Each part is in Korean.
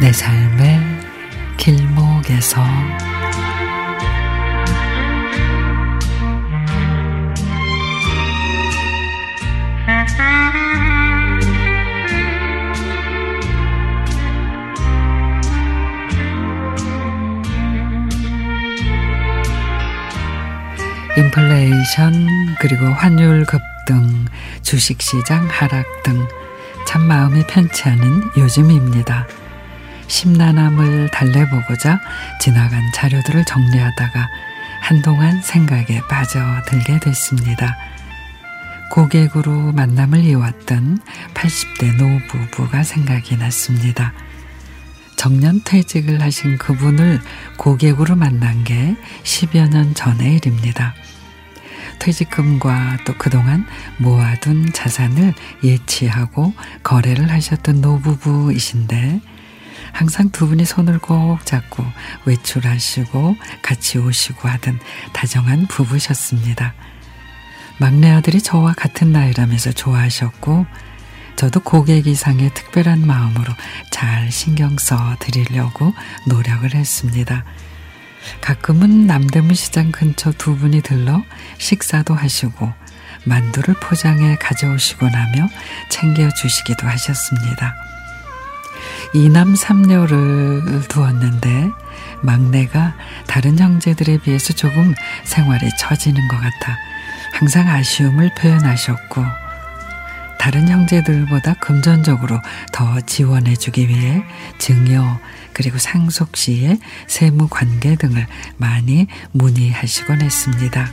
내 삶의 길목에서 인플레이션 그리고 환율 급등 주식시장 하락 등 참 마음이 편치 않은 요즘입니다. 심란함을 달래보고자 지나간 자료들을 정리하다가 한동안 생각에 빠져들게 됐습니다. 고객으로 만남을 이어왔던 80대 노부부가 생각이 났습니다. 정년 퇴직을 하신 그분을 고객으로 만난 게 10여 년 전의 일입니다. 퇴직금과 또 그동안 모아둔 자산을 예치하고 거래를 하셨던 노부부이신데 항상 두 분이 손을 꼭 잡고 외출하시고 같이 오시고 하던 다정한 부부셨습니다. 막내 아들이 저와 같은 나이라면서 좋아하셨고 저도 고객 이상의 특별한 마음으로 잘 신경 써 드리려고 노력을 했습니다. 가끔은 남대문 시장 근처 두 분이 들러 식사도 하시고 만두를 포장해 가져오시곤 하며 챙겨주시기도 하셨습니다. 이남 삼녀를 두었는데 막내가 다른 형제들에 비해서 조금 생활이 처지는 것 같아 항상 아쉬움을 표현하셨고 다른 형제들보다 금전적으로 더 지원해 주기 위해 증여 그리고 상속 시에 세무 관계 등을 많이 문의하시곤 했습니다.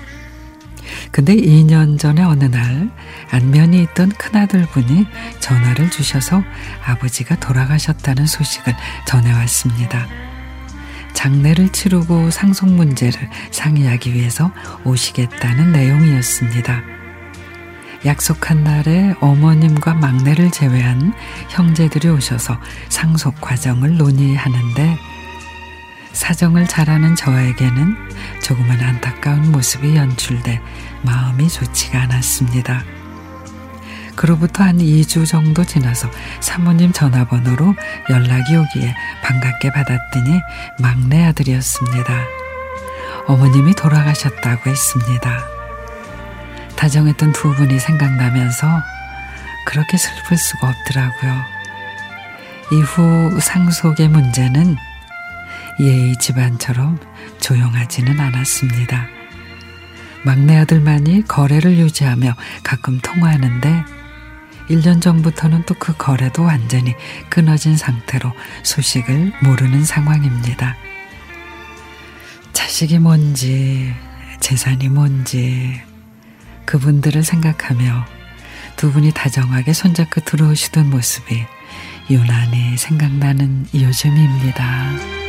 근데 2년 전에 어느 날 안면이 있던 큰아들 분이 전화를 주셔서 아버지가 돌아가셨다는 소식을 전해왔습니다. 장례를 치르고 상속 문제를 상의하기 위해서 오시겠다는 내용이었습니다. 약속한 날에 어머님과 막내를 제외한 형제들이 오셔서 상속 과정을 논의하는데 사정을 잘 아는 저에게는 조금은 안타까운 모습이 연출돼 마음이 좋지가 않았습니다. 그로부터 한 2주 정도 지나서 사모님 전화번호로 연락이 오기에 반갑게 받았더니 막내 아들이었습니다. 어머님이 돌아가셨다고 했습니다. 다정했던 두 분이 생각나면서 그렇게 슬플 수가 없더라고요. 이후 상속의 문제는 예의 집안처럼 조용하지는 않았습니다. 막내 아들만이 거래를 유지하며 가끔 통화하는데 1년 전부터는 또 그 거래도 완전히 끊어진 상태로 소식을 모르는 상황입니다. 자식이 뭔지, 재산이 뭔지, 그분들을 생각하며 두 분이 다정하게 손잡고 들어오시던 모습이 유난히 생각나는 요즘입니다.